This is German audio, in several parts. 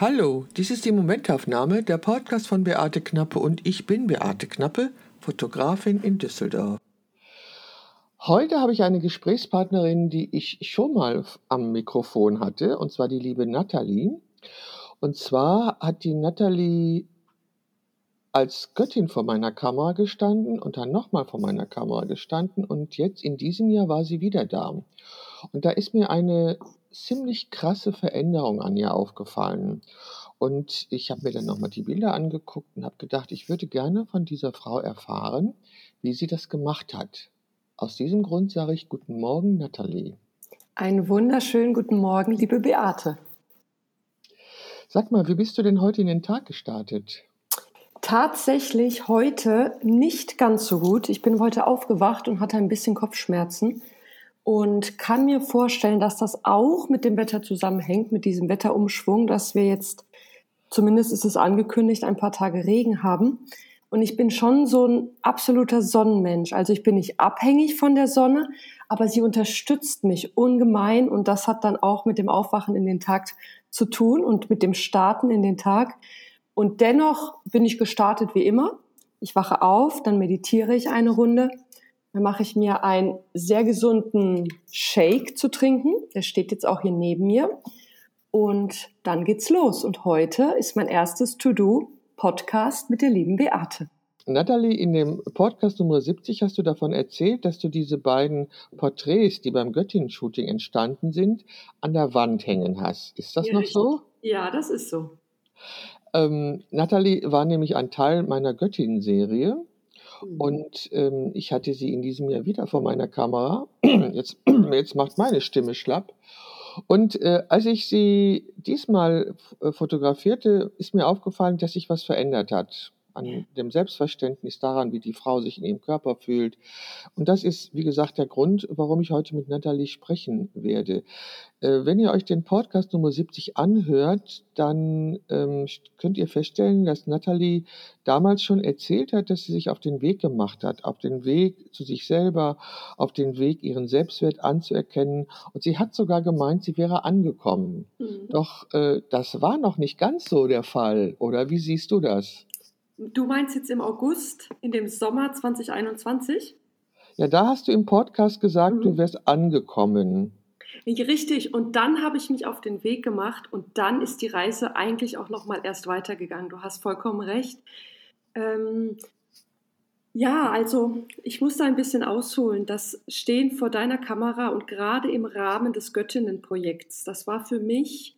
Hallo, dies ist die Momentaufnahme, der Podcast von Beate Knappe und ich bin Beate Knappe, Fotografin in Düsseldorf. Heute habe ich eine Gesprächspartnerin, die ich schon mal am Mikrofon hatte, und zwar die liebe Nathalie. Und zwar hat die Nathalie als Göttin vor meiner Kamera gestanden und dann nochmal vor meiner Kamera gestanden und jetzt in diesem Jahr war sie wieder da. Und da ist mir eine ziemlich krasse Veränderung an ihr aufgefallen. Und ich habe mir dann nochmal die Bilder angeguckt und habe gedacht, ich würde gerne von dieser Frau erfahren, wie sie das gemacht hat. Aus diesem Grund sage ich Guten Morgen, Nathalie. Einen wunderschönen guten Morgen, liebe Beate. Sag mal, wie bist du denn heute in den Tag gestartet? Tatsächlich heute nicht ganz so gut. Ich bin heute aufgewacht und hatte ein bisschen Kopfschmerzen und kann mir vorstellen, dass das auch mit dem Wetter zusammenhängt, mit diesem Wetterumschwung, dass wir jetzt, zumindest ist es angekündigt, ein paar Tage Regen haben. Und ich bin schon so ein absoluter Sonnenmensch. Also ich bin nicht abhängig von der Sonne, aber sie unterstützt mich ungemein und das hat dann auch mit dem Aufwachen in den Tag zu tun und mit dem Starten in den Tag. Und dennoch bin ich gestartet wie immer. Ich wache auf, dann meditiere ich eine Runde dann mache ich mir einen sehr gesunden Shake zu trinken. Der steht jetzt auch hier neben mir. Und dann geht's los. Und heute ist mein erstes To-Do-Podcast mit der lieben Beate. Natalie, in dem Podcast Nummer 70 hast du davon erzählt, dass du diese beiden Porträts, die beim Göttingen-Shooting entstanden sind, an der Wand hängen hast. Ist das ja, noch so? Ja, das ist so. Ähm, Natalie war nämlich ein Teil meiner Göttingen-Serie. Mhm. Und ähm, ich hatte sie in diesem Jahr wieder vor meiner Kamera. Jetzt, jetzt macht meine Stimme schlapp. Und äh, als ich sie diesmal äh, fotografierte, ist mir aufgefallen, dass sich was verändert hat an dem Selbstverständnis daran, wie die Frau sich in ihrem Körper fühlt. Und das ist, wie gesagt, der Grund, warum ich heute mit Nathalie sprechen werde. Äh, wenn ihr euch den Podcast Nummer 70 anhört, dann ähm, könnt ihr feststellen, dass Nathalie damals schon erzählt hat, dass sie sich auf den Weg gemacht hat, auf den Weg zu sich selber, auf den Weg, ihren Selbstwert anzuerkennen. Und sie hat sogar gemeint, sie wäre angekommen. Mhm. Doch äh, das war noch nicht ganz so der Fall. Oder wie siehst du das? Du meinst jetzt im August, in dem Sommer 2021? Ja, da hast du im Podcast gesagt, mhm. du wärst angekommen. Richtig, und dann habe ich mich auf den Weg gemacht und dann ist die Reise eigentlich auch noch mal erst weitergegangen. Du hast vollkommen recht. Ähm, ja, also ich muss da ein bisschen ausholen. Das Stehen vor deiner Kamera und gerade im Rahmen des Göttinnenprojekts, das war für mich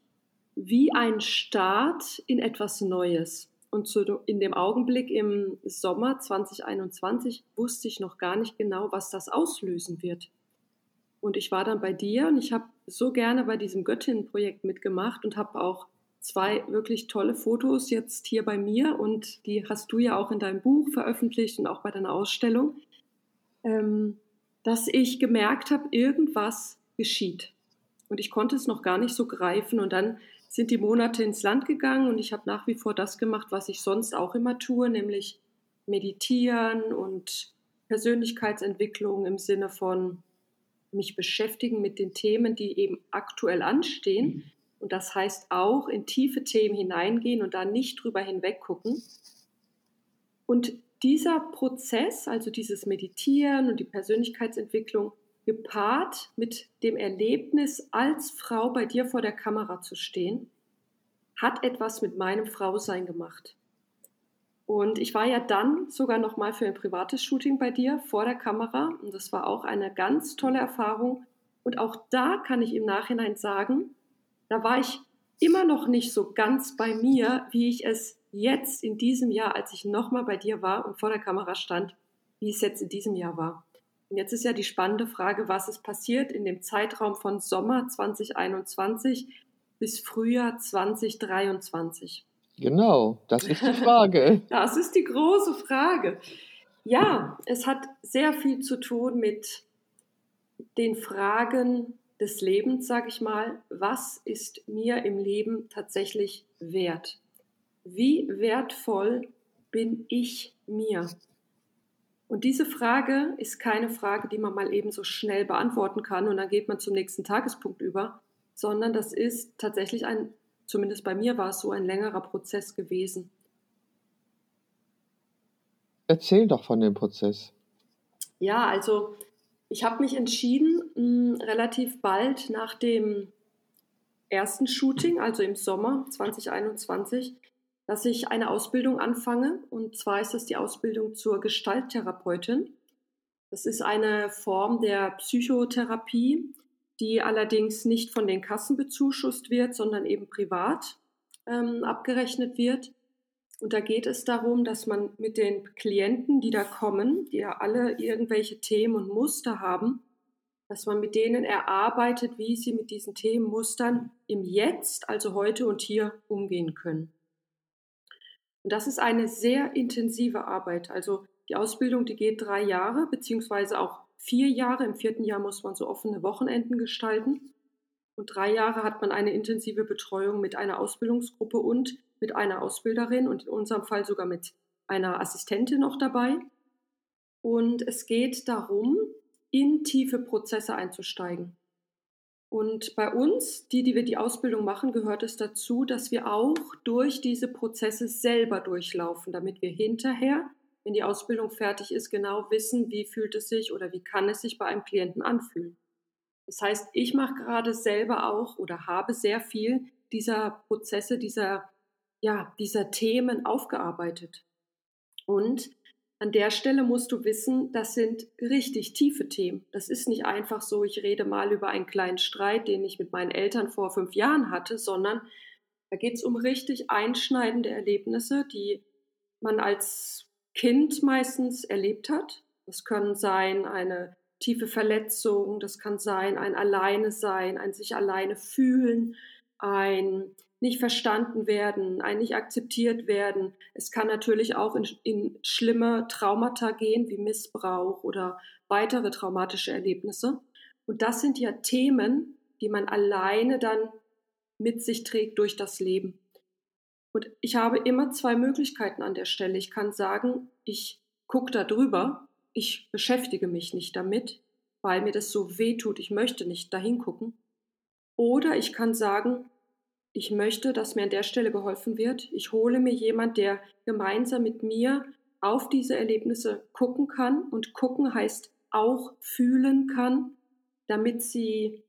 wie ein Start in etwas Neues. Und zu, in dem Augenblick im Sommer 2021 wusste ich noch gar nicht genau, was das auslösen wird. Und ich war dann bei dir und ich habe so gerne bei diesem Göttinnenprojekt mitgemacht und habe auch zwei wirklich tolle Fotos jetzt hier bei mir und die hast du ja auch in deinem Buch veröffentlicht und auch bei deiner Ausstellung, ähm, dass ich gemerkt habe, irgendwas geschieht. Und ich konnte es noch gar nicht so greifen. Und dann sind die Monate ins Land gegangen und ich habe nach wie vor das gemacht, was ich sonst auch immer tue, nämlich meditieren und Persönlichkeitsentwicklung im Sinne von mich beschäftigen mit den Themen, die eben aktuell anstehen. Und das heißt auch in tiefe Themen hineingehen und da nicht drüber hinweg gucken. Und dieser Prozess, also dieses Meditieren und die Persönlichkeitsentwicklung, gepaart mit dem Erlebnis, als Frau bei dir vor der Kamera zu stehen, hat etwas mit meinem Frausein gemacht. Und ich war ja dann sogar noch mal für ein privates Shooting bei dir vor der Kamera und das war auch eine ganz tolle Erfahrung. Und auch da kann ich im Nachhinein sagen, da war ich immer noch nicht so ganz bei mir, wie ich es jetzt in diesem Jahr, als ich noch mal bei dir war und vor der Kamera stand, wie es jetzt in diesem Jahr war. Und jetzt ist ja die spannende Frage, was ist passiert in dem Zeitraum von Sommer 2021 bis Frühjahr 2023? Genau, das ist die Frage. das ist die große Frage. Ja, es hat sehr viel zu tun mit den Fragen des Lebens, sage ich mal. Was ist mir im Leben tatsächlich wert? Wie wertvoll bin ich mir? Und diese Frage ist keine Frage, die man mal eben so schnell beantworten kann und dann geht man zum nächsten Tagespunkt über, sondern das ist tatsächlich ein zumindest bei mir war es so ein längerer Prozess gewesen. Erzähl doch von dem Prozess. Ja, also ich habe mich entschieden, mh, hm, relativ bald nach dem ersten Shooting, also im Sommer 2021, dass ich eine Ausbildung anfange. Und zwar ist das die Ausbildung zur Gestalttherapeutin. Das ist eine Form der Psychotherapie, die allerdings nicht von den Kassen bezuschusst wird, sondern eben privat ähm, abgerechnet wird. Und da geht es darum, dass man mit den Klienten, die da kommen, die ja alle irgendwelche Themen und Muster haben, dass man mit denen erarbeitet, wie sie mit diesen Themenmustern im Jetzt, also heute und hier, umgehen können. Und das ist eine sehr intensive Arbeit. Also die Ausbildung, die geht drei Jahre, beziehungsweise auch vier Jahre. Im vierten Jahr muss man so offene Wochenenden gestalten. Und drei Jahre hat man eine intensive Betreuung mit einer Ausbildungsgruppe und mit einer Ausbilderin und in unserem Fall sogar mit einer Assistentin noch dabei. Und es geht darum, in tiefe Prozesse einzusteigen. Und bei uns, die, die wir die Ausbildung machen, gehört es dazu, dass wir auch durch diese Prozesse selber durchlaufen, damit wir hinterher, wenn die Ausbildung fertig ist, genau wissen, wie fühlt es sich oder wie kann es sich bei einem Klienten anfühlen. Das heißt, ich mache gerade selber auch oder habe sehr viel dieser Prozesse, dieser, ja, dieser Themen aufgearbeitet. Und an der Stelle musst du wissen, das sind richtig tiefe Themen. Das ist nicht einfach so, ich rede mal über einen kleinen Streit, den ich mit meinen Eltern vor fünf Jahren hatte, sondern da geht es um richtig einschneidende Erlebnisse, die man als Kind meistens erlebt hat. Das können sein eine tiefe Verletzung, das kann sein ein Alleine sein, ein sich alleine fühlen, ein nicht verstanden werden, ein nicht akzeptiert werden. Es kann natürlich auch in, in schlimme Traumata gehen, wie Missbrauch oder weitere traumatische Erlebnisse. Und das sind ja Themen, die man alleine dann mit sich trägt durch das Leben. Und ich habe immer zwei Möglichkeiten an der Stelle. Ich kann sagen, ich gucke da drüber, ich beschäftige mich nicht damit, weil mir das so weh tut, ich möchte nicht dahin gucken. Oder ich kann sagen, ich möchte, dass mir an der Stelle geholfen wird. Ich hole mir jemand, der gemeinsam mit mir auf diese Erlebnisse gucken kann. Und gucken heißt auch fühlen kann, damit sie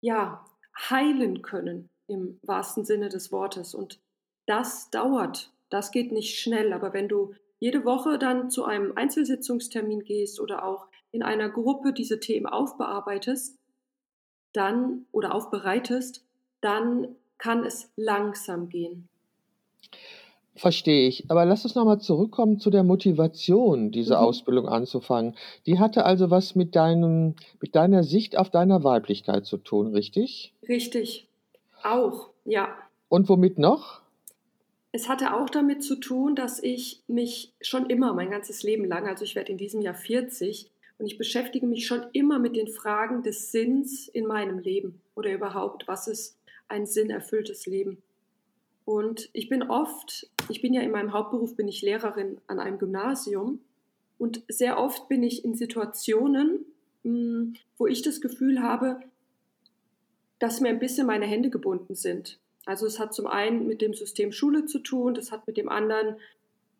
ja heilen können im wahrsten Sinne des Wortes. Und das dauert. Das geht nicht schnell. Aber wenn du jede Woche dann zu einem Einzelsitzungstermin gehst oder auch in einer Gruppe diese Themen aufbearbeitest, dann oder aufbereitest, dann kann es langsam gehen. Verstehe ich. Aber lass uns nochmal zurückkommen zu der Motivation, diese mhm. Ausbildung anzufangen. Die hatte also was mit deinem, mit deiner Sicht auf deiner Weiblichkeit zu tun, richtig? Richtig. Auch, ja. Und womit noch? Es hatte auch damit zu tun, dass ich mich schon immer, mein ganzes Leben lang, also ich werde in diesem Jahr 40, und ich beschäftige mich schon immer mit den Fragen des Sinns in meinem Leben oder überhaupt, was ist ein sinnerfülltes Leben. Und ich bin oft, ich bin ja in meinem Hauptberuf, bin ich Lehrerin an einem Gymnasium und sehr oft bin ich in Situationen, hm, wo ich das Gefühl habe, dass mir ein bisschen meine Hände gebunden sind. Also es hat zum einen mit dem System Schule zu tun, das hat mit dem anderen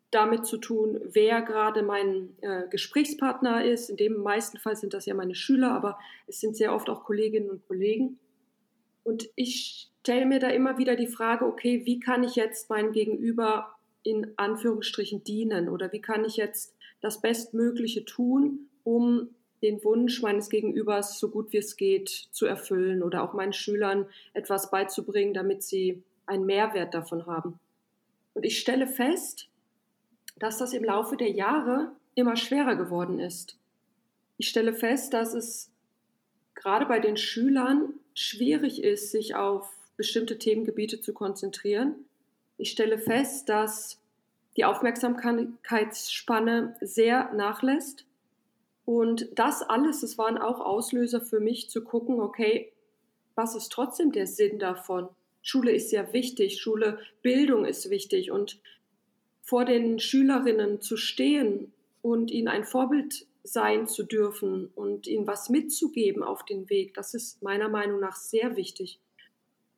damit zu tun, wer gerade mein äh, Gesprächspartner ist. In dem meisten Fall sind das ja meine Schüler, aber es sind sehr oft auch Kolleginnen und Kollegen. Und ich stelle mir da immer wieder die Frage, okay, wie kann ich jetzt meinem Gegenüber in Anführungsstrichen dienen oder wie kann ich jetzt das Bestmögliche tun, um den Wunsch meines Gegenübers so gut wie es geht zu erfüllen oder auch meinen Schülern etwas beizubringen, damit sie einen Mehrwert davon haben. Und ich stelle fest, dass das im Laufe der Jahre immer schwerer geworden ist. Ich stelle fest, dass es gerade bei den Schülern schwierig ist, sich auf bestimmte Themengebiete zu konzentrieren. Ich stelle fest, dass die Aufmerksamkeitsspanne sehr nachlässt. Und das alles, das waren auch Auslöser für mich zu gucken, okay, was ist trotzdem der Sinn davon? Schule ist sehr wichtig, Schule, Bildung ist wichtig und vor den Schülerinnen zu stehen und ihnen ein Vorbild sein zu dürfen und ihnen was mitzugeben auf den Weg, das ist meiner Meinung nach sehr wichtig.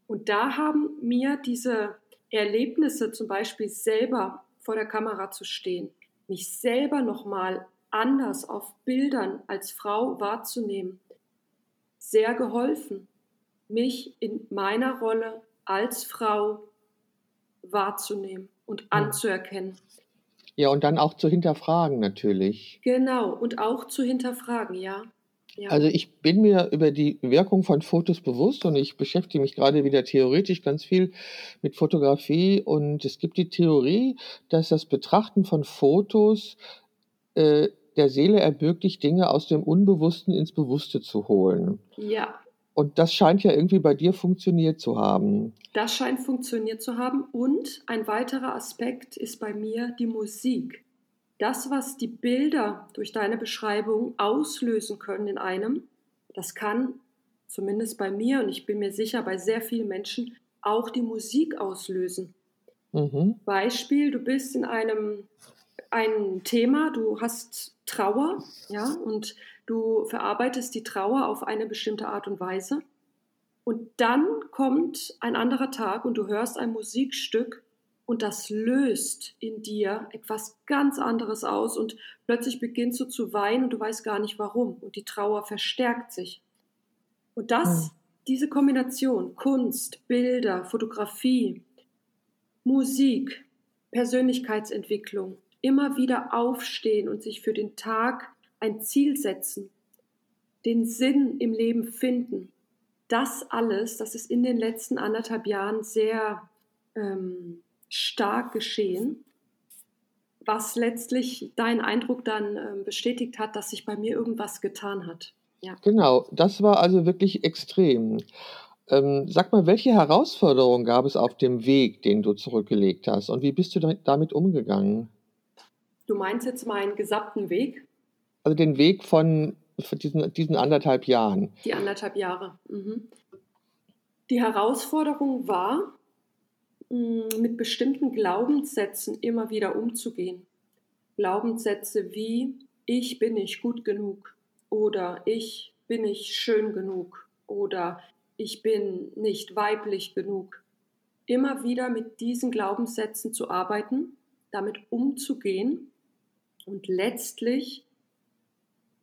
Und da haben mir diese Erlebnisse, zum Beispiel selber vor der Kamera zu stehen, mich selber nochmal anders auf Bildern als Frau wahrzunehmen, sehr geholfen, mich in meiner Rolle als Frau wahrzunehmen und anzuerkennen. Ja, und dann auch zu hinterfragen natürlich. Genau, und auch zu hinterfragen, ja. ja. Also ich bin mir über die Wirkung von Fotos bewusst und ich beschäftige mich gerade wieder theoretisch ganz viel mit Fotografie und es gibt die Theorie, dass das Betrachten von Fotos äh, der Seele ermöglicht, Dinge aus dem Unbewussten ins Bewusste zu holen. Ja. Und das scheint ja irgendwie bei dir funktioniert zu haben. Das scheint funktioniert zu haben. Und ein weiterer Aspekt ist bei mir die Musik. Das, was die Bilder durch deine Beschreibung auslösen können in einem, das kann zumindest bei mir und ich bin mir sicher bei sehr vielen Menschen auch die Musik auslösen. Mhm. Beispiel, du bist in einem ein Thema, du hast Trauer, ja, und du verarbeitest die Trauer auf eine bestimmte Art und Weise. Und dann kommt ein anderer Tag und du hörst ein Musikstück und das löst in dir etwas ganz anderes aus und plötzlich beginnst du zu weinen und du weißt gar nicht warum und die Trauer verstärkt sich. Und das, mhm. diese Kombination Kunst, Bilder, Fotografie, Musik, Persönlichkeitsentwicklung, immer wieder aufstehen und sich für den Tag ein Ziel setzen, den Sinn im Leben finden. Das alles, das ist in den letzten anderthalb Jahren sehr ähm, stark geschehen, was letztlich deinen Eindruck dann ähm, bestätigt hat, dass sich bei mir irgendwas getan hat. Ja. Genau, das war also wirklich extrem. Ähm, sag mal, welche Herausforderungen gab es auf dem Weg, den du zurückgelegt hast und wie bist du damit umgegangen? Du meinst jetzt meinen gesamten Weg? Also den Weg von, von diesen, diesen anderthalb Jahren. Die anderthalb Jahre. Mhm. Die Herausforderung war, mit bestimmten Glaubenssätzen immer wieder umzugehen. Glaubenssätze wie ich bin nicht gut genug oder ich bin nicht schön genug oder ich bin nicht weiblich genug. Immer wieder mit diesen Glaubenssätzen zu arbeiten, damit umzugehen und letztlich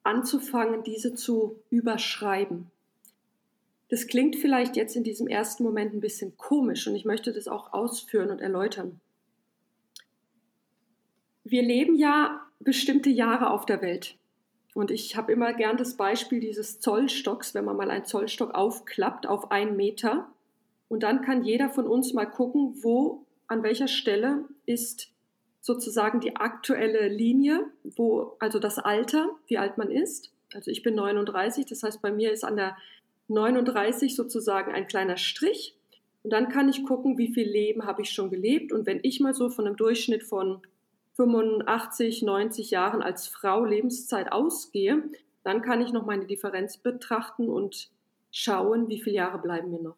anzufangen, diese zu überschreiben. Das klingt vielleicht jetzt in diesem ersten Moment ein bisschen komisch und ich möchte das auch ausführen und erläutern. Wir leben ja bestimmte Jahre auf der Welt. Und ich habe immer gern das Beispiel dieses Zollstocks, wenn man mal einen Zollstock aufklappt auf einen Meter. Und dann kann jeder von uns mal gucken, wo, an welcher Stelle ist sozusagen die aktuelle Linie, wo also das Alter, wie alt man ist. Also ich bin 39, das heißt bei mir ist an der 39 sozusagen ein kleiner Strich. Und dann kann ich gucken, wie viel Leben habe ich schon gelebt. Und wenn ich mal so von einem Durchschnitt von 85, 90 Jahren als Frau Lebenszeit ausgehe, dann kann ich noch meine Differenz betrachten und schauen, wie viele Jahre bleiben mir noch.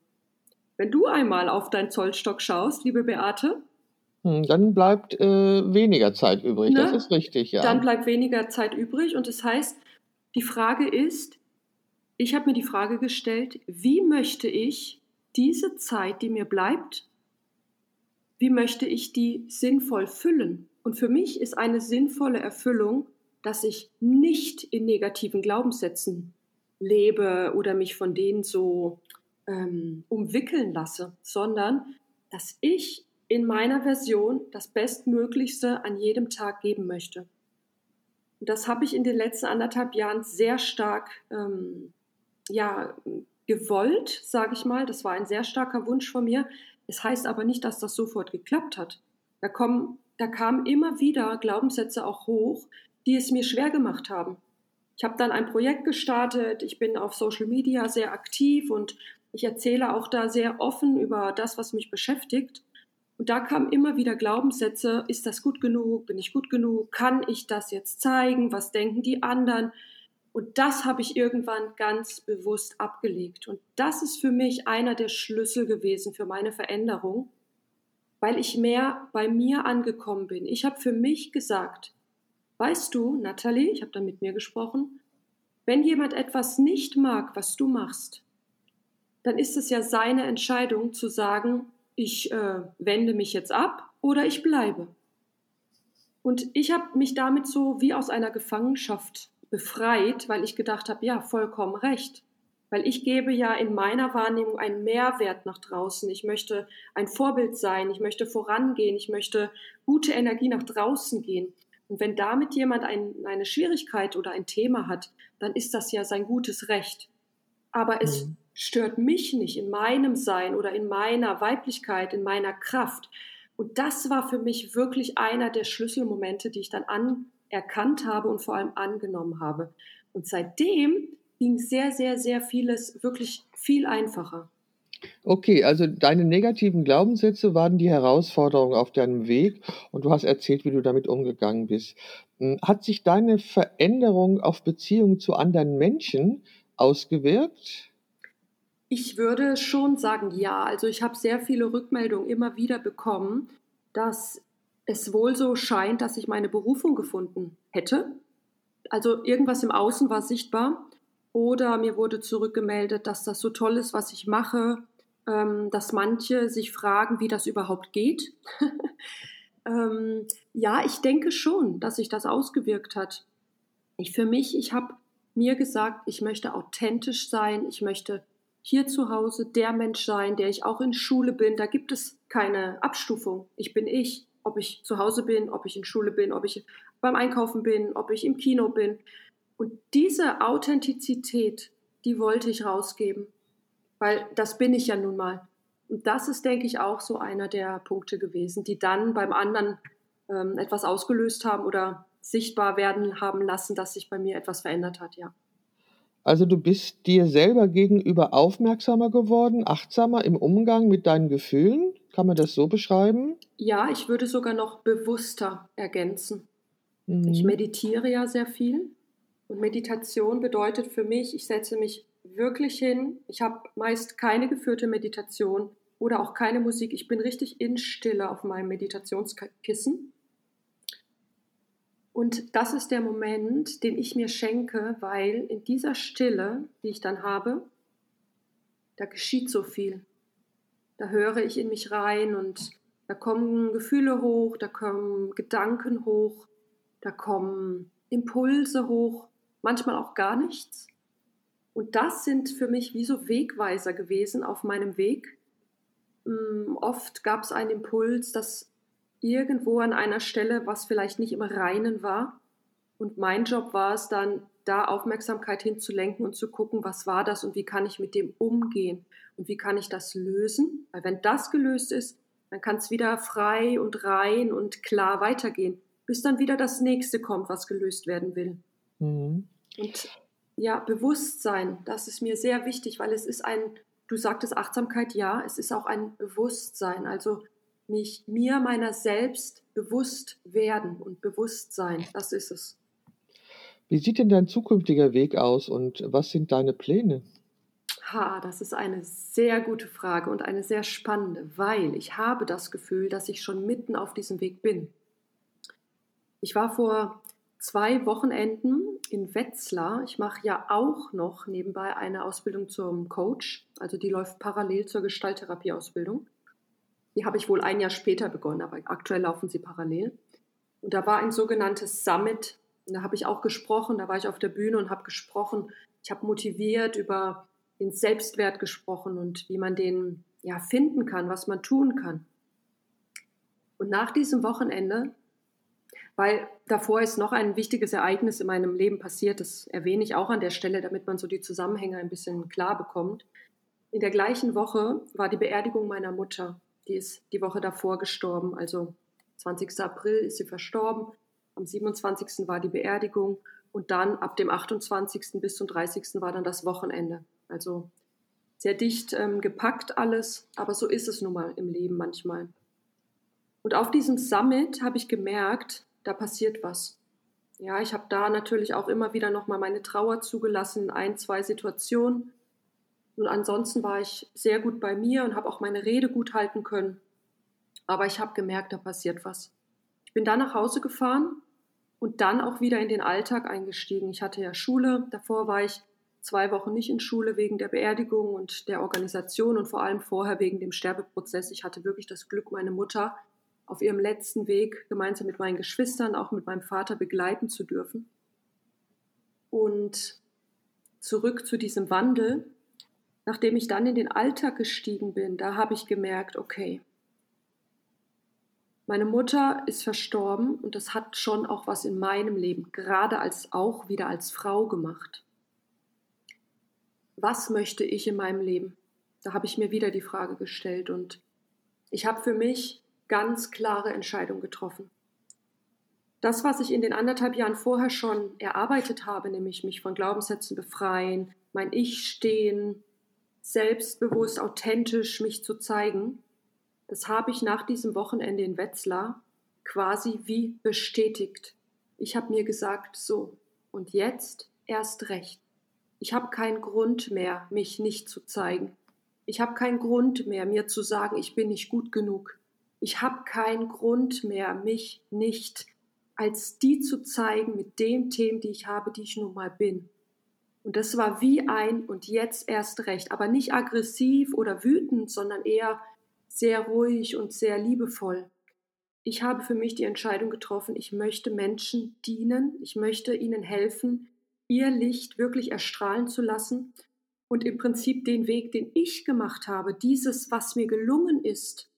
Wenn du einmal auf deinen Zollstock schaust, liebe Beate, dann bleibt äh, weniger Zeit übrig, ne? das ist richtig, ja. Dann bleibt weniger Zeit übrig und das heißt, die Frage ist, ich habe mir die Frage gestellt, wie möchte ich diese Zeit, die mir bleibt, wie möchte ich die sinnvoll füllen? Und für mich ist eine sinnvolle Erfüllung, dass ich nicht in negativen Glaubenssätzen lebe oder mich von denen so ähm, umwickeln lasse, sondern dass ich in meiner Version das Bestmöglichste an jedem Tag geben möchte. Und das habe ich in den letzten anderthalb Jahren sehr stark ähm, ja, gewollt, sage ich mal. Das war ein sehr starker Wunsch von mir. Es heißt aber nicht, dass das sofort geklappt hat. Da, kommen, da kamen immer wieder Glaubenssätze auch hoch, die es mir schwer gemacht haben. Ich habe dann ein Projekt gestartet, ich bin auf Social Media sehr aktiv und ich erzähle auch da sehr offen über das, was mich beschäftigt. Und da kamen immer wieder Glaubenssätze, ist das gut genug, bin ich gut genug, kann ich das jetzt zeigen, was denken die anderen? Und das habe ich irgendwann ganz bewusst abgelegt. Und das ist für mich einer der Schlüssel gewesen für meine Veränderung, weil ich mehr bei mir angekommen bin. Ich habe für mich gesagt, weißt du, Natalie, ich habe da mit mir gesprochen, wenn jemand etwas nicht mag, was du machst, dann ist es ja seine Entscheidung zu sagen, ich äh, wende mich jetzt ab oder ich bleibe. Und ich habe mich damit so wie aus einer Gefangenschaft befreit, weil ich gedacht habe, ja, vollkommen recht. Weil ich gebe ja in meiner Wahrnehmung einen Mehrwert nach draußen. Ich möchte ein Vorbild sein, ich möchte vorangehen, ich möchte gute Energie nach draußen gehen. Und wenn damit jemand ein, eine Schwierigkeit oder ein Thema hat, dann ist das ja sein gutes Recht. Aber es mhm. Stört mich nicht in meinem Sein oder in meiner Weiblichkeit, in meiner Kraft. Und das war für mich wirklich einer der Schlüsselmomente, die ich dann anerkannt habe und vor allem angenommen habe. Und seitdem ging sehr, sehr, sehr vieles wirklich viel einfacher. Okay, also deine negativen Glaubenssätze waren die Herausforderung auf deinem Weg und du hast erzählt, wie du damit umgegangen bist. Hm, hat sich deine Veränderung auf Beziehungen zu anderen Menschen ausgewirkt? Ich würde schon sagen, ja. Also ich habe sehr viele Rückmeldungen immer wieder bekommen, dass es wohl so scheint, dass ich meine Berufung gefunden hätte. Also irgendwas im Außen war sichtbar. Oder mir wurde zurückgemeldet, dass das so toll ist, was ich mache, ähm, dass manche sich fragen, wie das überhaupt geht. ähm, ja, ich denke schon, dass sich das ausgewirkt hat. Ich für mich, ich habe mir gesagt, ich möchte authentisch sein, ich möchte hier zu Hause der Mensch sein, der ich auch in Schule bin. Da gibt es keine Abstufung. Ich bin ich, ob ich zu Hause bin, ob ich in Schule bin, ob ich beim Einkaufen bin, ob ich im Kino bin. Und diese Authentizität, die wollte ich rausgeben, weil das bin ich ja nun mal. Und das ist, denke ich, auch so einer der Punkte gewesen, die dann beim anderen ähm, etwas ausgelöst haben oder sichtbar werden haben lassen, dass sich bei mir etwas verändert hat, ja. Also du bist dir selber gegenüber aufmerksamer geworden, achtsamer im Umgang mit deinen Gefühlen? Kann man das so beschreiben? Ja, ich würde sogar noch bewusster ergänzen. Mhm. Ich meditiere ja sehr viel. Und Meditation bedeutet für mich, ich setze mich wirklich hin. Ich habe meist keine geführte Meditation oder auch keine Musik. Ich bin richtig in Stille auf meinem Meditationskissen. Und das ist der Moment, den ich mir schenke, weil in dieser Stille, die ich dann habe, da geschieht so viel. Da höre ich in mich rein und da kommen Gefühle hoch, da kommen Gedanken hoch, da kommen Impulse hoch, manchmal auch gar nichts. Und das sind für mich wie so Wegweiser gewesen auf meinem Weg. Mm, oft gab es einen Impuls, dass irgendwo an einer Stelle, was vielleicht nicht im Reinen war. Und mein Job war es dann, da Aufmerksamkeit hinzulenken und zu gucken, was war das und wie kann ich mit dem umgehen und wie kann ich das lösen. Weil wenn das gelöst ist, dann kann es wieder frei und rein und klar weitergehen, bis dann wieder das nächste kommt, was gelöst werden will. Mhm. Und ja, Bewusstsein, das ist mir sehr wichtig, weil es ist ein, du sagtest Achtsamkeit, ja, es ist auch ein Bewusstsein. Also mich mir meiner selbst bewusst werden und bewusst sein. Das ist es. Wie sieht denn dein zukünftiger Weg aus und was sind deine Pläne? Ha, das ist eine sehr gute Frage und eine sehr spannende, weil ich habe das Gefühl, dass ich schon mitten auf diesem Weg bin. Ich war vor zwei Wochenenden in Wetzlar. Ich mache ja auch noch nebenbei eine Ausbildung zum Coach, also die läuft parallel zur Gestalttherapieausbildung. Die habe ich wohl ein Jahr später begonnen, aber aktuell laufen sie parallel. Und da war ein sogenanntes Summit. Und da habe ich auch gesprochen, da war ich auf der Bühne und habe gesprochen. Ich habe motiviert über den Selbstwert gesprochen und wie man den ja finden kann, was man tun kann. Und nach diesem Wochenende, weil davor ist noch ein wichtiges Ereignis in meinem Leben passiert, das erwähne ich auch an der Stelle, damit man so die Zusammenhänge ein bisschen klar bekommt. In der gleichen Woche war die Beerdigung meiner Mutter. Die ist die Woche davor gestorben, also 20. April ist sie verstorben. Am 27. war die Beerdigung und dann ab dem 28. bis zum 30. war dann das Wochenende. Also sehr dicht ähm, gepackt alles, aber so ist es nun mal im Leben manchmal. Und auf diesem Summit habe ich gemerkt, da passiert was. Ja, ich habe da natürlich auch immer wieder nochmal meine Trauer zugelassen in ein, zwei Situationen. Und ansonsten war ich sehr gut bei mir und habe auch meine Rede gut halten können. Aber ich habe gemerkt, da passiert was. Ich bin dann nach Hause gefahren und dann auch wieder in den Alltag eingestiegen. Ich hatte ja Schule, davor war ich zwei Wochen nicht in Schule wegen der Beerdigung und der Organisation und vor allem vorher wegen dem Sterbeprozess. Ich hatte wirklich das Glück, meine Mutter auf ihrem letzten Weg gemeinsam mit meinen Geschwistern, auch mit meinem Vater begleiten zu dürfen. Und zurück zu diesem Wandel. Nachdem ich dann in den Alltag gestiegen bin, da habe ich gemerkt, okay, meine Mutter ist verstorben und das hat schon auch was in meinem Leben, gerade als auch wieder als Frau gemacht. Was möchte ich in meinem Leben? Da habe ich mir wieder die Frage gestellt und ich habe für mich ganz klare Entscheidungen getroffen. Das, was ich in den anderthalb Jahren vorher schon erarbeitet habe, nämlich mich von Glaubenssätzen befreien, mein Ich stehen, selbstbewusst, authentisch mich zu zeigen, das habe ich nach diesem Wochenende in Wetzlar quasi wie bestätigt. Ich habe mir gesagt, so, und jetzt erst recht. Ich habe keinen Grund mehr, mich nicht zu zeigen. Ich habe keinen Grund mehr, mir zu sagen, ich bin nicht gut genug. Ich habe keinen Grund mehr, mich nicht als die zu zeigen mit den Themen, die ich habe, die ich nun mal bin. Und das war wie ein und jetzt erst recht, aber nicht aggressiv oder wütend, sondern eher sehr ruhig und sehr liebevoll. Ich habe für mich die Entscheidung getroffen, ich möchte Menschen dienen, ich möchte ihnen helfen, ihr Licht wirklich erstrahlen zu lassen und im Prinzip den Weg, den ich gemacht habe, dieses, was mir gelungen ist,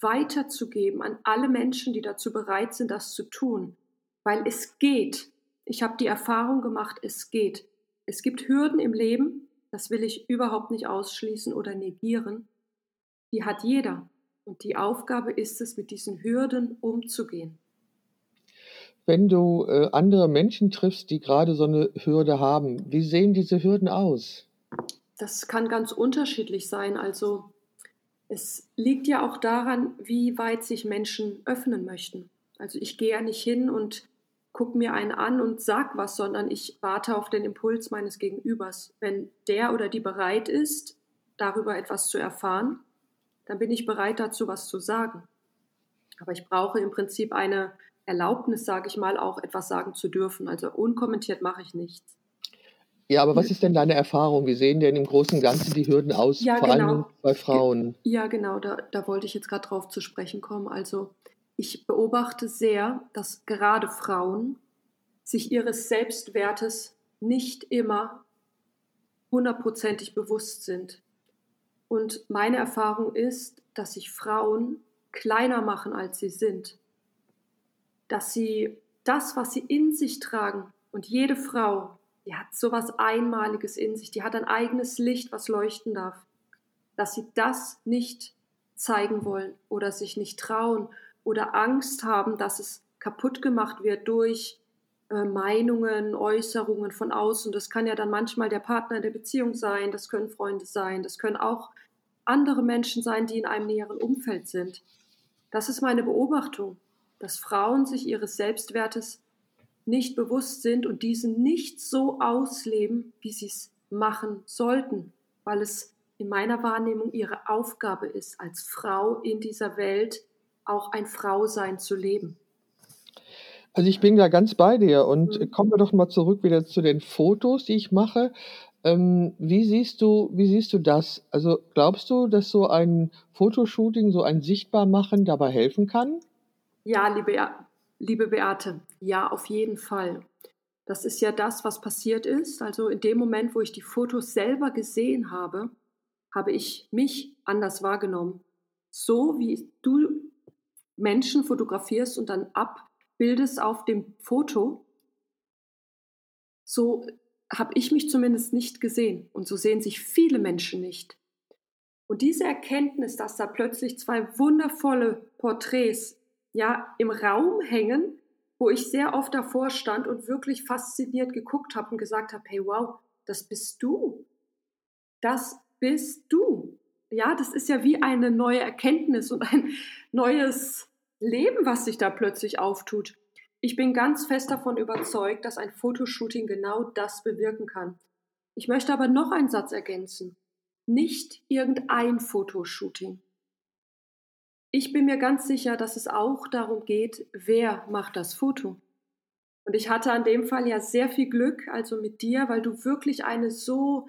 weiterzugeben an alle Menschen, die dazu bereit sind, das zu tun. Weil es geht. Ich habe die Erfahrung gemacht, es geht. Es gibt Hürden im Leben, das will ich überhaupt nicht ausschließen oder negieren die hat jeder. Und die Aufgabe ist es, mit diesen Hürden umzugehen. Wenn du äh, andere Menschen triffst, die gerade so eine Hürde haben, wie sehen diese Hürden aus? Das kann ganz unterschiedlich sein. Also es liegt ja auch daran, wie weit sich Menschen öffnen möchten. Also ich gehe ja nicht hin und gucke mir einen an und sag was, sondern ich warte auf den Impuls meines Gegenübers. Wenn der oder die bereit ist, darüber etwas zu erfahren, dann bin ich bereit dazu, was zu sagen. Aber ich brauche im Prinzip eine Erlaubnis, sage ich mal, auch etwas sagen zu dürfen. Also unkommentiert mache ich nichts. Ja, aber was ist denn deine Erfahrung? Wie sehen denn im Großen und Ganzen die Hürden aus, ja, vor genau. allem bei Frauen? Ja, genau, da, da wollte ich jetzt gerade drauf zu sprechen kommen. Also ich beobachte sehr, dass gerade Frauen sich ihres Selbstwertes nicht immer hundertprozentig bewusst sind. Und meine Erfahrung ist, dass sich Frauen kleiner machen, als sie sind. Dass sie das, was sie in sich tragen, und jede Frau, die hat so was Einmaliges in sich, die hat ein eigenes Licht, was leuchten darf, dass sie das nicht zeigen wollen oder sich nicht trauen oder Angst haben, dass es kaputt gemacht wird durch äh, Meinungen, Äußerungen von außen. Das kann ja dann manchmal der Partner in der Beziehung sein, das können Freunde sein, das können auch andere Menschen sein, die in einem näheren Umfeld sind. Das ist meine Beobachtung, dass Frauen sich ihres Selbstwertes nicht bewusst sind und diesen nicht so ausleben, wie sie es machen sollten, weil es in meiner Wahrnehmung ihre Aufgabe ist, als Frau in dieser Welt auch ein Frausein zu leben. Also ich bin da ganz bei dir und mhm. kommen wir doch mal zurück wieder zu den Fotos, die ich mache. Ähm, wie siehst du wie siehst du das? Also, glaubst du, dass so ein Fotoshooting, so ein Sichtbarmachen dabei helfen kann? Ja, liebe liebe Beate, ja, auf jeden Fall. Das ist ja das, was passiert ist. Also, in dem Moment, wo ich die Fotos selber gesehen habe, habe ich mich anders wahrgenommen. So wie du Menschen fotografierst und dann ab bildest auf dem Foto, so habe ich mich zumindest nicht gesehen. Und so sehen sich viele Menschen nicht. Und diese Erkenntnis, dass da plötzlich zwei wundervolle Porträts ja im Raum hängen, wo ich sehr oft davor stand und wirklich fasziniert geguckt habe und gesagt habe, hey wow, das bist du. Das bist du. Ja, das ist ja wie eine neue Erkenntnis und ein neues Leben, was sich da plötzlich auftut. Ich bin ganz fest davon überzeugt, dass ein Fotoshooting genau das bewirken kann. Ich möchte aber noch einen Satz ergänzen. Nicht irgendein Fotoshooting. Ich bin mir ganz sicher, dass es auch darum geht, wer macht das Foto. Und ich hatte an dem Fall ja sehr viel Glück, also mit dir, weil du wirklich eine so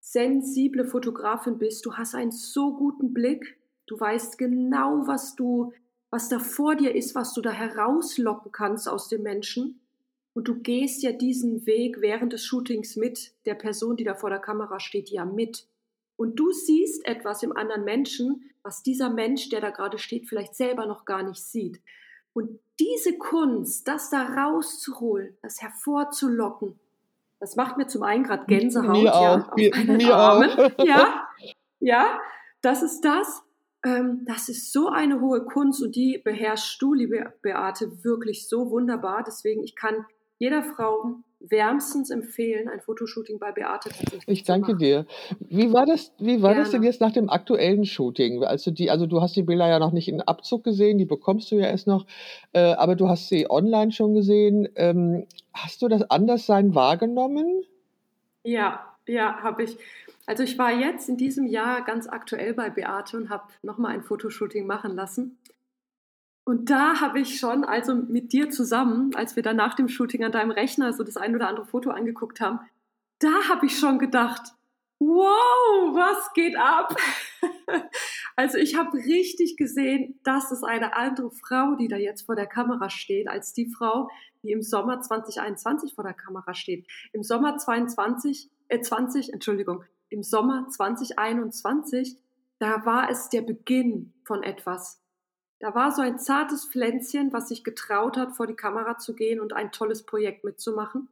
sensible Fotografin bist. Du hast einen so guten Blick. Du weißt genau, was du, was da vor dir ist, was du da herauslocken kannst aus dem Menschen. Und du gehst ja diesen Weg während des Shootings mit der Person, die da vor der Kamera steht, ja mit. Und du siehst etwas im anderen Menschen, was dieser Mensch, der da gerade steht, vielleicht selber noch gar nicht sieht. Und diese Kunst, das da rauszuholen, das hervorzulocken, das macht mir zum einen gerade Gänsehaut. Mir ja, auch. Mir, mir auch. Ja, ja, das ist das. Ähm, das ist so eine hohe Kunst und die beherrschst du, liebe Beate, wirklich so wunderbar. Deswegen, ich kann jeder Frau wärmstens empfehlen, ein Fotoshooting bei Beate tatsächlich Ich danke dir. Wie war das, wie war das denn jetzt nach dem aktuellen Shooting? Also die, also du hast die Bilder ja noch nicht in Abzug gesehen, die bekommst du ja erst noch, äh, aber du hast sie online schon gesehen. Ähm, hast du das Anderssein wahrgenommen? Ja, ja, habe ich. Also ich war jetzt in diesem Jahr ganz aktuell bei Beate und habe nochmal ein Fotoshooting machen lassen. Und da habe ich schon, also mit dir zusammen, als wir dann nach dem Shooting an deinem Rechner so das ein oder andere Foto angeguckt haben, da habe ich schon gedacht, wow, was geht ab? also ich habe richtig gesehen, das ist eine andere Frau, die da jetzt vor der Kamera steht, als die Frau, die im Sommer 2021 vor der Kamera steht. Im Sommer 22, äh 20, Entschuldigung, im Sommer 2021, da war es der Beginn von etwas. Da war so ein zartes Pflänzchen, was sich getraut hat, vor die Kamera zu gehen und ein tolles Projekt mitzumachen.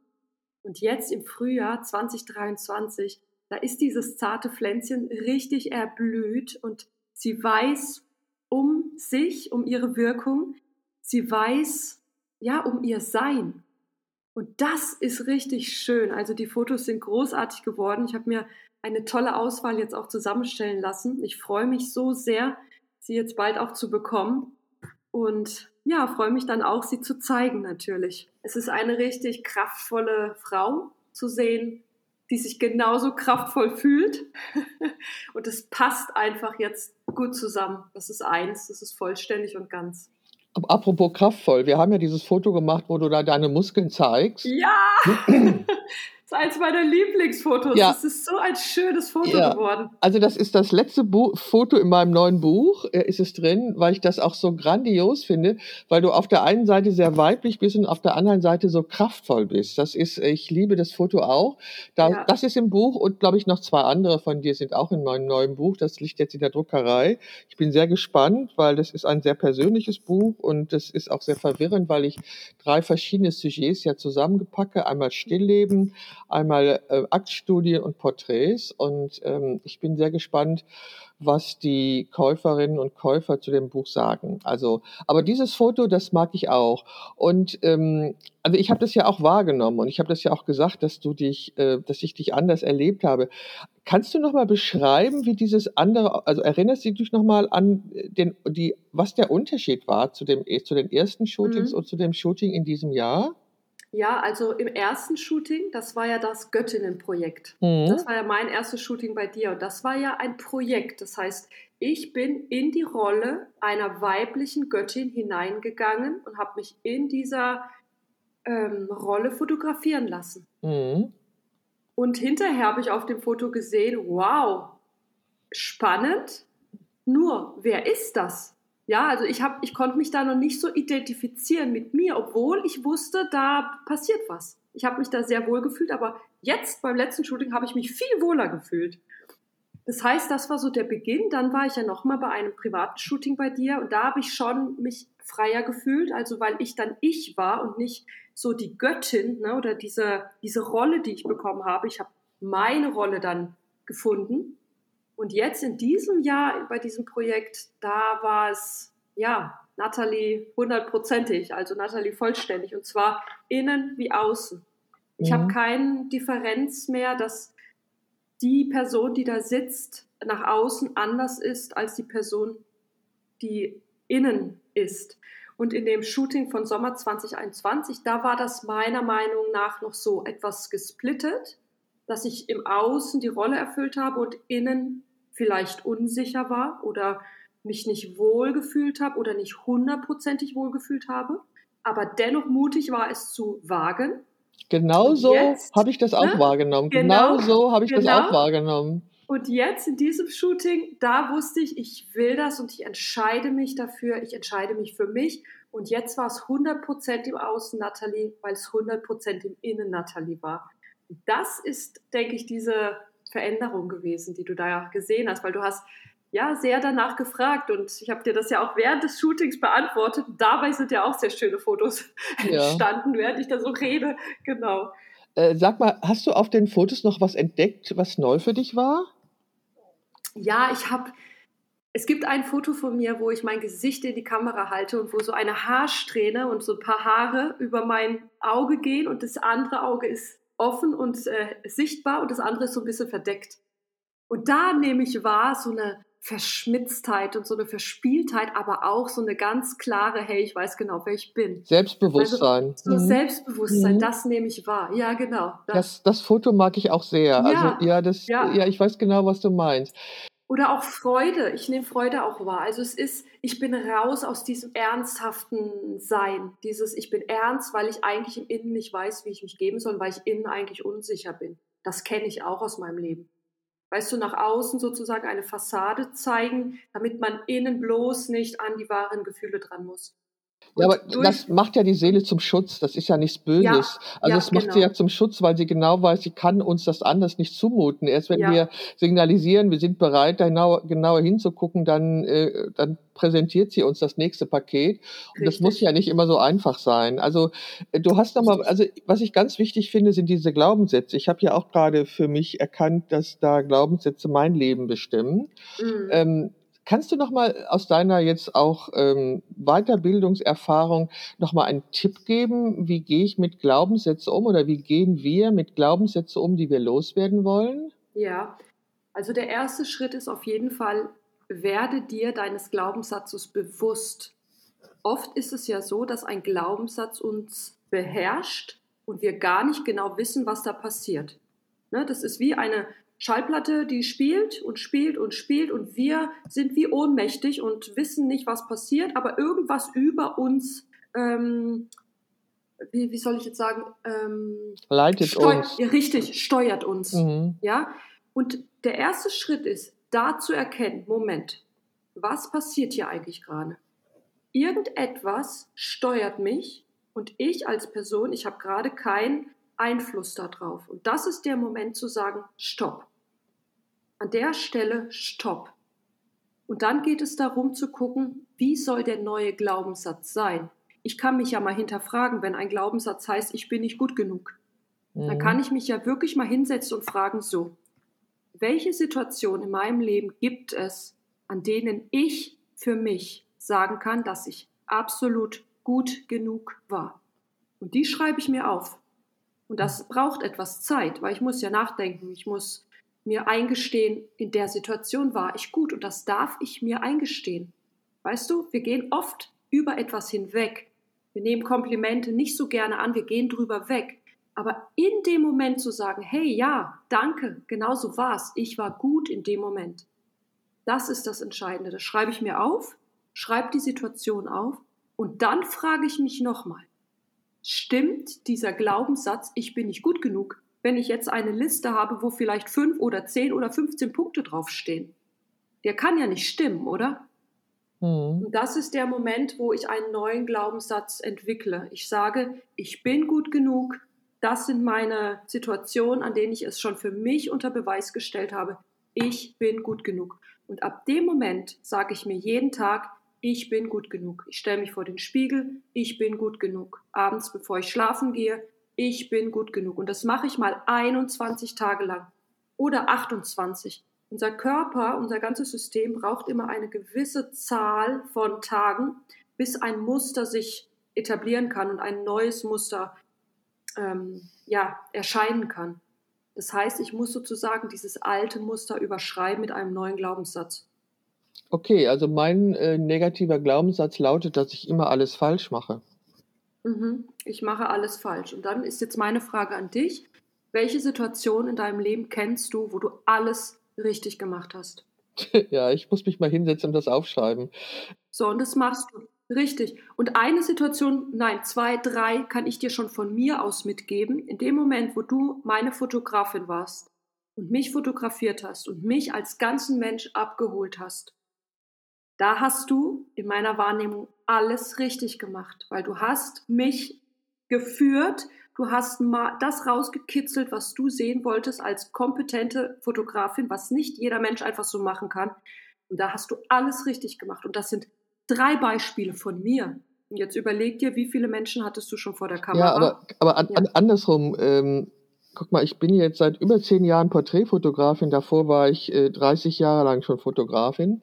Und jetzt im Frühjahr 2023, da ist dieses zarte Pflänzchen richtig erblüht und sie weiß um sich, um ihre Wirkung. Sie weiß, ja, um ihr Sein. Und das ist richtig schön. Also die Fotos sind großartig geworden. Ich habe mir eine tolle Auswahl jetzt auch zusammenstellen lassen. Ich freue mich so sehr, sie jetzt bald auch zu bekommen. Und ja, freue mich dann auch, sie zu zeigen natürlich. Es ist eine richtig kraftvolle Frau zu sehen, die sich genauso kraftvoll fühlt. und es passt einfach jetzt gut zusammen. Das ist eins, das ist vollständig und ganz. Apropos kraftvoll, wir haben ja dieses Foto gemacht, wo du da deine Muskeln zeigst. Ja! ist eins meiner Lieblingsfotos. Ja. Das ist so ein schönes Foto ja. geworden. Also das ist das letzte Bu Foto in meinem neuen Buch, äh, ist es drin, weil ich das auch so grandios finde, weil du auf der einen Seite sehr weiblich bist und auf der anderen Seite so kraftvoll bist. Das ist, ich liebe das Foto auch. Da, ja. Das ist im Buch und glaube ich noch zwei andere von dir sind auch in meinem neuen Buch. Das liegt jetzt in der Druckerei. Ich bin sehr gespannt, weil das ist ein sehr persönliches Buch und das ist auch sehr verwirrend, weil ich drei verschiedene Sujets ja zusammengepacke. Einmal Stillleben, einmal äh, Aktstudien und Porträts. Und ähm, ich bin sehr gespannt, was die Käuferinnen und Käufer zu dem Buch sagen. Also, aber dieses Foto, das mag ich auch. Und ähm, also ich habe das ja auch wahrgenommen und ich habe das ja auch gesagt, dass du dich, äh, dass ich dich anders erlebt habe. Kannst du noch mal beschreiben, wie dieses andere, also erinnerst du dich noch mal an den, die, was der Unterschied war zu dem, zu den ersten Shootings mhm. und zu dem Shooting in diesem Jahr? Ja, also im ersten Shooting, das war ja das Göttinnenprojekt. Mhm. Das war ja mein erstes Shooting bei dir und das war ja ein Projekt. Das heißt, ich bin in die Rolle einer weiblichen Göttin hineingegangen und habe mich in dieser ähm, Rolle fotografieren lassen. Mhm. Und hinterher habe ich auf dem Foto gesehen, wow, spannend. Nur, wer ist das? Ja, also ich, hab, ich konnte mich da noch nicht so identifizieren mit mir, obwohl ich wusste, da passiert was. Ich habe mich da sehr wohl gefühlt, aber jetzt beim letzten Shooting habe ich mich viel wohler gefühlt. Das heißt, das war so der Beginn. Dann war ich ja nochmal bei einem privaten Shooting bei dir und da habe ich schon mich freier gefühlt, also weil ich dann ich war und nicht so die Göttin ne, oder diese, diese Rolle, die ich bekommen habe. Ich habe meine Rolle dann gefunden und jetzt in diesem Jahr bei diesem Projekt, da war es, ja, Natalie hundertprozentig, also Natalie vollständig und zwar innen wie außen. Ich mhm. habe keine Differenz mehr, dass die Person, die da sitzt, nach außen anders ist als die Person, die innen ist. Und in dem Shooting von Sommer 2021, da war das meiner Meinung nach noch so etwas gesplittet dass ich im Außen die Rolle erfüllt habe und innen vielleicht unsicher war oder mich nicht wohl gefühlt habe oder nicht hundertprozentig wohl gefühlt habe. aber dennoch mutig war, es zu wagen. Genau so habe ich das auch ne? wahrgenommen. Genau, genau so habe ich genau. das auch wahrgenommen. Und jetzt in diesem Shooting, da wusste ich, ich will das und ich entscheide mich dafür, ich entscheide mich für mich. Und jetzt war es 100% im Außen Nathalie, weil es 100% im Innen Nathalie war. Das ist, denke ich, diese Veränderung gewesen, die du da gesehen hast, weil du hast ja sehr danach gefragt und ich habe dir das ja auch während des Shootings beantwortet. Dabei sind ja auch sehr schöne Fotos ja. entstanden, während ich da so rede. Genau. Äh, sag mal, hast du auf den Fotos noch was entdeckt, was neu für dich war? Ja, ich habe. Es gibt ein Foto von mir, wo ich mein Gesicht in die Kamera halte und wo so eine Haarsträhne und so ein paar Haare über mein Auge gehen und das andere Auge ist offen und äh, sichtbar und das andere ist so ein bisschen verdeckt. Und da nehme ich wahr, so eine Verschmitztheit und so eine Verspieltheit, aber auch so eine ganz klare, hey, ich weiß genau, wer ich bin. Selbstbewusstsein. Also, so mhm. Selbstbewusstsein, mhm. das nehme ich wahr. Ja, genau. Das, das, das Foto mag ich auch sehr. Ja, also ja, das, ja. ja, ich weiß genau, was du meinst. Oder auch Freude. Ich nehme Freude auch wahr. Also es ist, ich bin raus aus diesem ernsthaften Sein. Dieses, ich bin ernst, weil ich eigentlich im Innen nicht weiß, wie ich mich geben soll, weil ich innen eigentlich unsicher bin. Das kenne ich auch aus meinem Leben weißt du, nach außen sozusagen eine Fassade zeigen, damit man innen bloß nicht an die wahren Gefühle dran muss. Ja, aber das macht ja die Seele zum Schutz. Das ist ja nichts Böses. Ja, also es macht genau. sie ja zum Schutz, weil sie genau weiß, sie kann uns das anders nicht zumuten. Erst wenn ja. wir signalisieren, wir sind bereit, da genau, genauer hinzugucken, dann, äh, dann präsentiert sie uns das nächste Paket. Und Richtig. das muss ja nicht immer so einfach sein. Also äh, du hast nochmal, also was ich ganz wichtig finde, sind diese Glaubenssätze. Ich habe ja auch gerade für mich erkannt, dass da Glaubenssätze mein Leben bestimmen. Mhm. Ähm, Kannst du noch mal aus deiner jetzt auch ähm, Weiterbildungserfahrung noch mal einen Tipp geben? Wie gehe ich mit Glaubenssätzen um oder wie gehen wir mit Glaubenssätzen um, die wir loswerden wollen? Ja, also der erste Schritt ist auf jeden Fall, werde dir deines Glaubenssatzes bewusst. Oft ist es ja so, dass ein Glaubenssatz uns beherrscht und wir gar nicht genau wissen, was da passiert. Ne, das ist wie eine Schallplatte, die spielt und spielt und spielt und wir sind wie ohnmächtig und wissen nicht, was passiert, aber irgendwas über uns, ähm, wie, wie, soll ich jetzt sagen, ähm, leitet uns. Richtig, steuert uns. Mhm. Ja? Und der erste Schritt ist, da zu erkennen, Moment, was passiert hier eigentlich gerade? Irgendetwas steuert mich und ich als Person, ich habe gerade keinen Einfluss darauf. Und das ist der Moment zu sagen, stopp an der Stelle Stopp. Und dann geht es darum zu gucken, wie soll der neue Glaubenssatz sein? Ich kann mich ja mal hinterfragen, wenn ein Glaubenssatz heißt, ich bin nicht gut genug. Mhm. Dann kann ich mich ja wirklich mal hinsetzen und fragen, so, welche Situationen in meinem Leben gibt es, an denen ich für mich sagen kann, dass ich absolut gut genug war? Und die schreibe ich mir auf. Und das braucht etwas Zeit, weil ich muss ja nachdenken, ich muss mir eingestehen, in der Situation war ich gut und das darf ich mir eingestehen. Weißt du, wir gehen oft über etwas hinweg. Wir nehmen Komplimente nicht so gerne an, wir gehen drüber weg. Aber in dem Moment zu sagen, hey, ja, danke, genau so war's, ich war gut in dem Moment. Das ist das Entscheidende. Das schreibe ich mir auf, schreibe die Situation auf und dann frage ich mich nochmal, stimmt dieser Glaubenssatz, ich bin nicht gut genug, wenn ich jetzt eine Liste habe, wo vielleicht fünf oder zehn oder 15 Punkte draufstehen. Der kann ja nicht stimmen, oder? Mhm. Und das ist der Moment, wo ich einen neuen Glaubenssatz entwickle. Ich sage, ich bin gut genug. Das sind meine Situationen, an denen ich es schon für mich unter Beweis gestellt habe. Ich bin gut genug. Und ab dem Moment sage ich mir jeden Tag, ich bin gut genug. Ich stelle mich vor den Spiegel, ich bin gut genug. Abends, bevor ich schlafen gehe, ich bin gut genug. Und das mache ich mal 21 Tage lang oder 28. Unser Körper, unser ganzes System braucht immer eine gewisse Zahl von Tagen, bis ein Muster sich etablieren kann und ein neues Muster ähm, ja, erscheinen kann. Das heißt, ich muss sozusagen dieses alte Muster überschreiben mit einem neuen Glaubenssatz. Okay, also mein äh, negativer Glaubenssatz lautet, dass ich immer alles falsch mache. Mhm. Ich mache alles falsch. Und dann ist jetzt meine Frage an dich. Welche Situation in deinem Leben kennst du, wo du alles richtig gemacht hast? Ja, ich muss mich mal hinsetzen und das aufschreiben. So, und das machst du. Richtig. Und eine Situation, nein, zwei, drei kann ich dir schon von mir aus mitgeben. In dem Moment, wo du meine Fotografin warst und mich fotografiert hast und mich als ganzen Mensch abgeholt hast, da hast du in meiner Wahrnehmung alles richtig gemacht, weil du hast mich geführt, du hast mal das rausgekitzelt, was du sehen wolltest als kompetente Fotografin, was nicht jeder Mensch einfach so machen kann. Und da hast du alles richtig gemacht. Und das sind drei Beispiele von mir. Und jetzt überleg dir, wie viele Menschen hattest du schon vor der Kamera? Ja, aber, aber an, ja. An, andersrum, ähm, guck mal, ich bin jetzt seit über zehn Jahren Porträtfotografin, davor war ich äh, 30 Jahre lang schon Fotografin.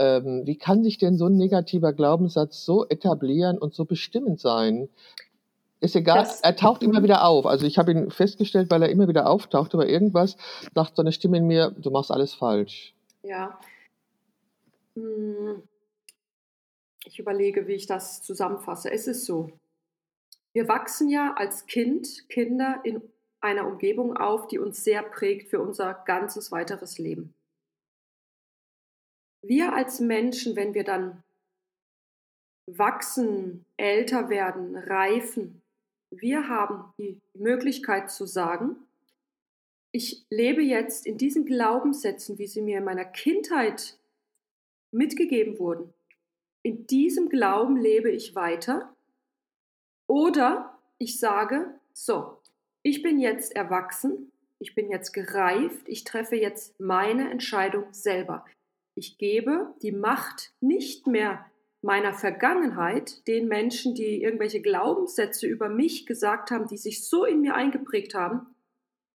Ähm, wie kann sich denn so ein negativer Glaubenssatz so etablieren und so bestimmend sein? Ist egal, das, er taucht immer wieder auf. Also ich habe ihn festgestellt, weil er immer wieder auftaucht, aber irgendwas sagt so eine Stimme in mir, du machst alles falsch. Ja. Hm. Ich überlege, wie ich das zusammenfasse. Es ist so, wir wachsen ja als Kind, Kinder in einer Umgebung auf, die uns sehr prägt für unser ganzes weiteres Leben. Wir als Menschen, wenn wir dann wachsen, älter werden, reifen, wir haben die Möglichkeit zu sagen, ich lebe jetzt in diesen Glaubenssätzen, wie sie mir in meiner Kindheit mitgegeben wurden, in diesem Glauben lebe ich weiter. Oder ich sage, so, ich bin jetzt erwachsen, ich bin jetzt gereift, ich treffe jetzt meine Entscheidung selber. Ich gebe die Macht nicht mehr meiner Vergangenheit, den Menschen, die irgendwelche Glaubenssätze über mich gesagt haben, die sich so in mir eingeprägt haben,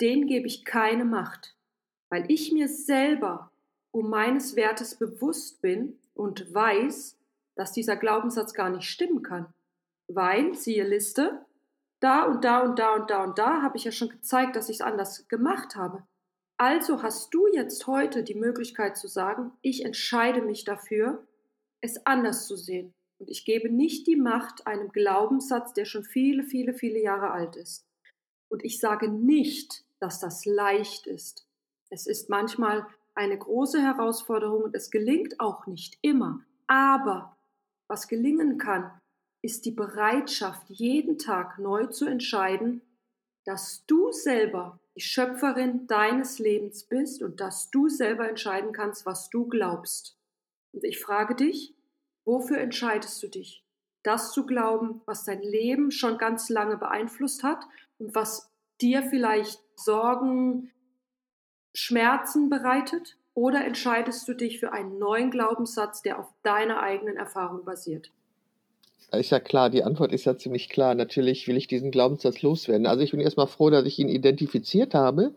denen gebe ich keine Macht, weil ich mir selber um meines Wertes bewusst bin und weiß, dass dieser Glaubenssatz gar nicht stimmen kann. Weil, siehe Liste, da und da und da und da und da habe ich ja schon gezeigt, dass ich es anders gemacht habe. Also hast du jetzt heute die Möglichkeit zu sagen, ich entscheide mich dafür, es anders zu sehen. Und ich gebe nicht die Macht einem Glaubenssatz, der schon viele, viele, viele Jahre alt ist. Und ich sage nicht, dass das leicht ist. Es ist manchmal eine große Herausforderung und es gelingt auch nicht immer. Aber was gelingen kann, ist die Bereitschaft, jeden Tag neu zu entscheiden, dass du selber Schöpferin deines Lebens bist und dass du selber entscheiden kannst, was du glaubst. Und ich frage dich, wofür entscheidest du dich? Das zu glauben, was dein Leben schon ganz lange beeinflusst hat und was dir vielleicht Sorgen, Schmerzen bereitet? Oder entscheidest du dich für einen neuen Glaubenssatz, der auf deiner eigenen Erfahrung basiert? Ist ja klar, die Antwort ist ja ziemlich klar. Natürlich will ich diesen Glaubenssatz loswerden. Also ich bin erstmal froh, dass ich ihn identifiziert habe.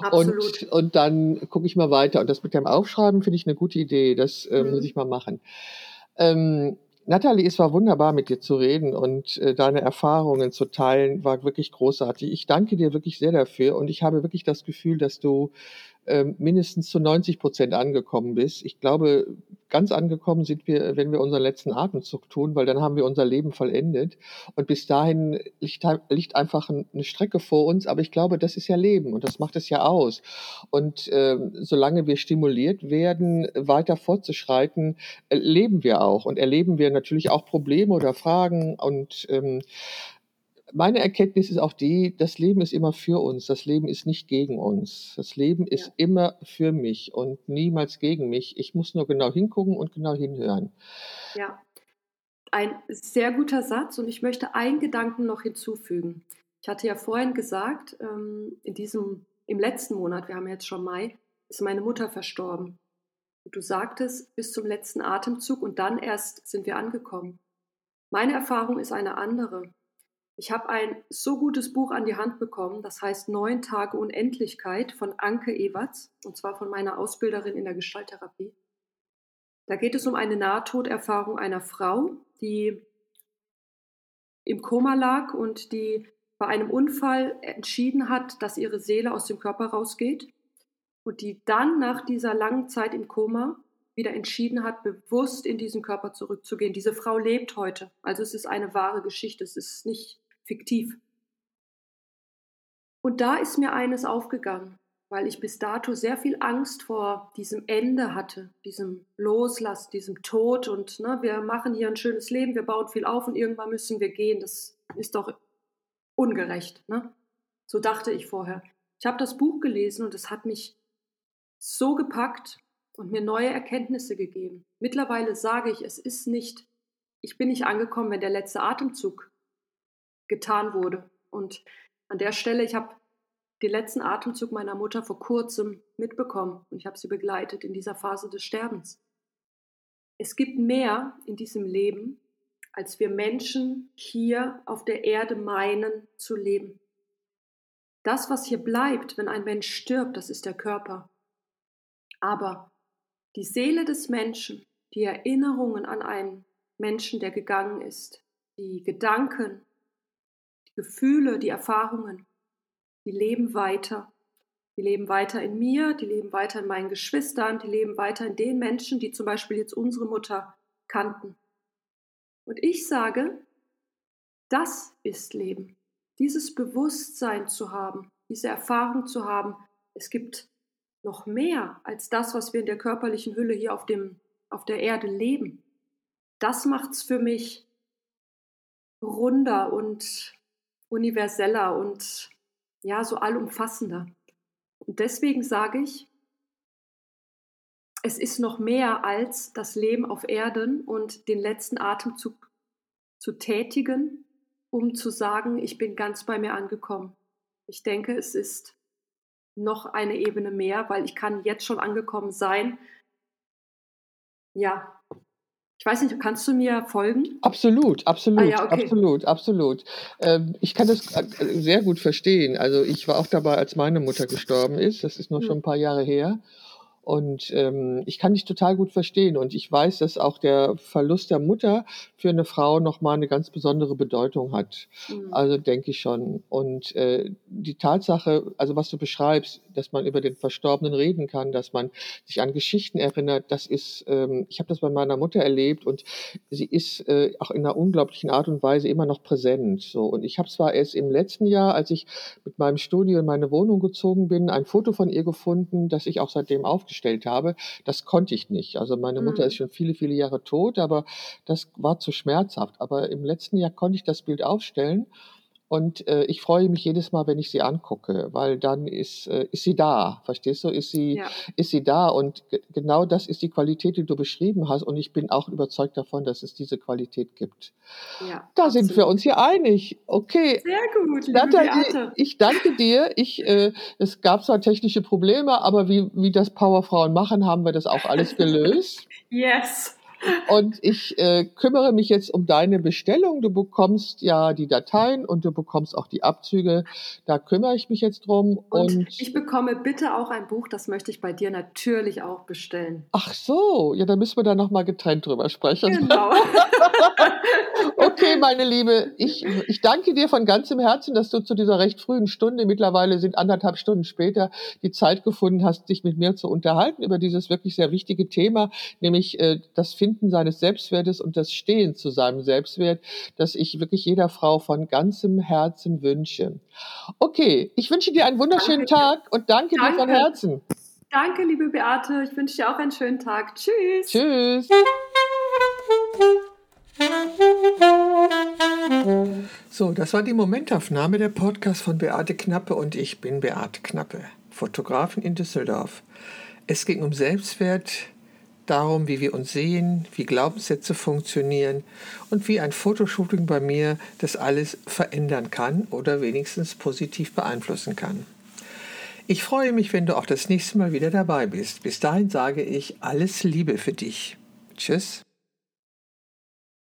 Absolut. Und, und dann gucke ich mal weiter. Und das mit dem Aufschreiben finde ich eine gute Idee. Das äh, mhm. muss ich mal machen. Ähm, Nathalie, es war wunderbar, mit dir zu reden und äh, deine Erfahrungen zu teilen, war wirklich großartig. Ich danke dir wirklich sehr dafür und ich habe wirklich das Gefühl, dass du mindestens zu 90 Prozent angekommen bist. Ich glaube, ganz angekommen sind wir, wenn wir unseren letzten Atemzug tun, weil dann haben wir unser Leben vollendet. Und bis dahin liegt, liegt einfach eine Strecke vor uns. Aber ich glaube, das ist ja Leben und das macht es ja aus. Und ähm, solange wir stimuliert werden, weiter fortzuschreiten, äh, leben wir auch und erleben wir natürlich auch Probleme oder Fragen und ähm, meine Erkenntnis ist auch die, das Leben ist immer für uns, das Leben ist nicht gegen uns. Das Leben ist ja. immer für mich und niemals gegen mich. Ich muss nur genau hingucken und genau hinhören. Ja, ein sehr guter Satz und ich möchte einen Gedanken noch hinzufügen. Ich hatte ja vorhin gesagt, ähm, in diesem, im letzten Monat, wir haben jetzt schon Mai, ist meine Mutter verstorben. du sagtest bis zum letzten Atemzug und dann erst sind wir angekommen. Meine Erfahrung ist eine andere. Ich habe ein so gutes Buch an die Hand bekommen, das heißt Neun Tage Unendlichkeit von Anke Ewerts, und zwar von meiner Ausbilderin in der Gestalttherapie. Da geht es um eine Nahtoderfahrung einer Frau, die im Koma lag und die bei einem Unfall entschieden hat, dass ihre Seele aus dem Körper rausgeht und die dann nach dieser langen Zeit im Koma wieder entschieden hat, bewusst in diesen Körper zurückzugehen. Diese Frau lebt heute. Also es ist eine wahre Geschichte. Es ist nicht fiktiv. Und da ist mir eines aufgegangen. weil ich bis dato sehr viel Angst vor diesem Ende hatte, diesem Loslass, diesem Tod und ne, wir machen hier ein schönes Leben, wir bauen viel auf und irgendwann müssen wir gehen. Das ist doch ungerecht. Ne? So dachte ich vorher. Ich habe das Buch gelesen und es hat mich so gepackt und mir neue Erkenntnisse gegeben. Mittlerweile sage ich, es ist nicht, ich bin nicht angekommen, wenn der letzte Atemzug getan wurde. Und an der Stelle, ich habe den letzten Atemzug meiner Mutter vor kurzem mitbekommen und ich habe sie begleitet in dieser Phase des Sterbens. Es gibt mehr in diesem Leben, als wir Menschen hier auf der Erde meinen zu leben. Das, was hier bleibt, wenn ein Mensch stirbt, das ist der Körper. Aber die Seele des Menschen, die Erinnerungen an einen Menschen, der gegangen ist, die Gedanken, die Gefühle, die Erfahrungen, die leben weiter. Die leben weiter in mir, die leben weiter in meinen Geschwistern, die leben weiter in den Menschen, die zum Beispiel jetzt unsere Mutter kannten. Und ich sage, das ist Leben. Dieses Bewusstsein zu haben, diese Erfahrung zu haben, es gibt noch mehr als das, was wir in der körperlichen Hülle hier auf, dem, auf der Erde leben. Das macht es für mich runder und universeller und ja, so allumfassender. Und deswegen sage ich, es ist noch mehr als das Leben auf Erden und den letzten Atemzug zu tätigen, um zu sagen, ich bin ganz bei mir angekommen. Ich denke, es ist noch eine Ebene mehr, weil ich kann jetzt schon angekommen sein. Ja, ich weiß nicht, kannst du mir folgen? Absolut, absolut, ah, ja, okay. absolut, absolut. Ähm, ich kann das äh, sehr gut verstehen. Also ich war auch dabei, als meine Mutter gestorben ist. Das ist noch hm. schon ein paar Jahre her. Und ähm, ich kann dich total gut verstehen. Und ich weiß, dass auch der Verlust der Mutter für eine Frau nochmal eine ganz besondere Bedeutung hat. Mhm. Also denke ich schon. Und äh, die Tatsache, also was du beschreibst, dass man über den Verstorbenen reden kann, dass man sich an Geschichten erinnert, das ist, ähm, ich habe das bei meiner Mutter erlebt und sie ist äh, auch in einer unglaublichen Art und Weise immer noch präsent. So. Und ich habe zwar erst im letzten Jahr, als ich mit meinem Studio in meine Wohnung gezogen bin, ein Foto von ihr gefunden, das ich auch seitdem aufgeschrieben aufgestellt habe. Das konnte ich nicht. Also meine Mutter mhm. ist schon viele, viele Jahre tot, aber das war zu schmerzhaft. Aber im letzten Jahr konnte ich das Bild aufstellen. Und äh, ich freue mich jedes Mal, wenn ich sie angucke, weil dann ist, äh, ist sie da. Verstehst du? Ist sie, ja. ist sie da. Und genau das ist die Qualität, die du beschrieben hast. Und ich bin auch überzeugt davon, dass es diese Qualität gibt. Ja, da absolut. sind wir uns hier einig. Okay. Sehr gut. Liebe Nathalie, ich danke dir. Ich, äh, es gab zwar technische Probleme, aber wie, wie das Powerfrauen machen, haben wir das auch alles gelöst. yes. Und ich äh, kümmere mich jetzt um deine Bestellung. Du bekommst ja die Dateien und du bekommst auch die Abzüge. Da kümmere ich mich jetzt drum. Und, und ich bekomme bitte auch ein Buch, das möchte ich bei dir natürlich auch bestellen. Ach so, ja, dann müssen wir da nochmal getrennt drüber sprechen. Genau. okay, meine Liebe, ich, ich danke dir von ganzem Herzen, dass du zu dieser recht frühen Stunde, mittlerweile sind anderthalb Stunden später, die Zeit gefunden hast, dich mit mir zu unterhalten über dieses wirklich sehr wichtige Thema, nämlich äh, das Finden Finden seines Selbstwertes und das Stehen zu seinem Selbstwert, das ich wirklich jeder Frau von ganzem Herzen wünsche. Okay, ich wünsche dir einen wunderschönen danke. Tag und danke, danke, dir von Herzen. Danke, liebe Beate. Ich wünsche dir auch einen schönen Tag. Tschüss. Tschüss. So, das war die Momentaufnahme der Podcast von Beate Knappe und ich bin Beate Knappe, Fotografin in Düsseldorf. Es ging um Selbstwert, darum, wie wir uns sehen, wie Glaubenssätze funktionieren und wie ein Fotoshooting bei mir das alles verändern kann oder wenigstens positiv beeinflussen kann. Ich freue mich, wenn du auch das nächste Mal wieder dabei bist. Bis dahin sage ich alles Liebe für dich. Tschüss.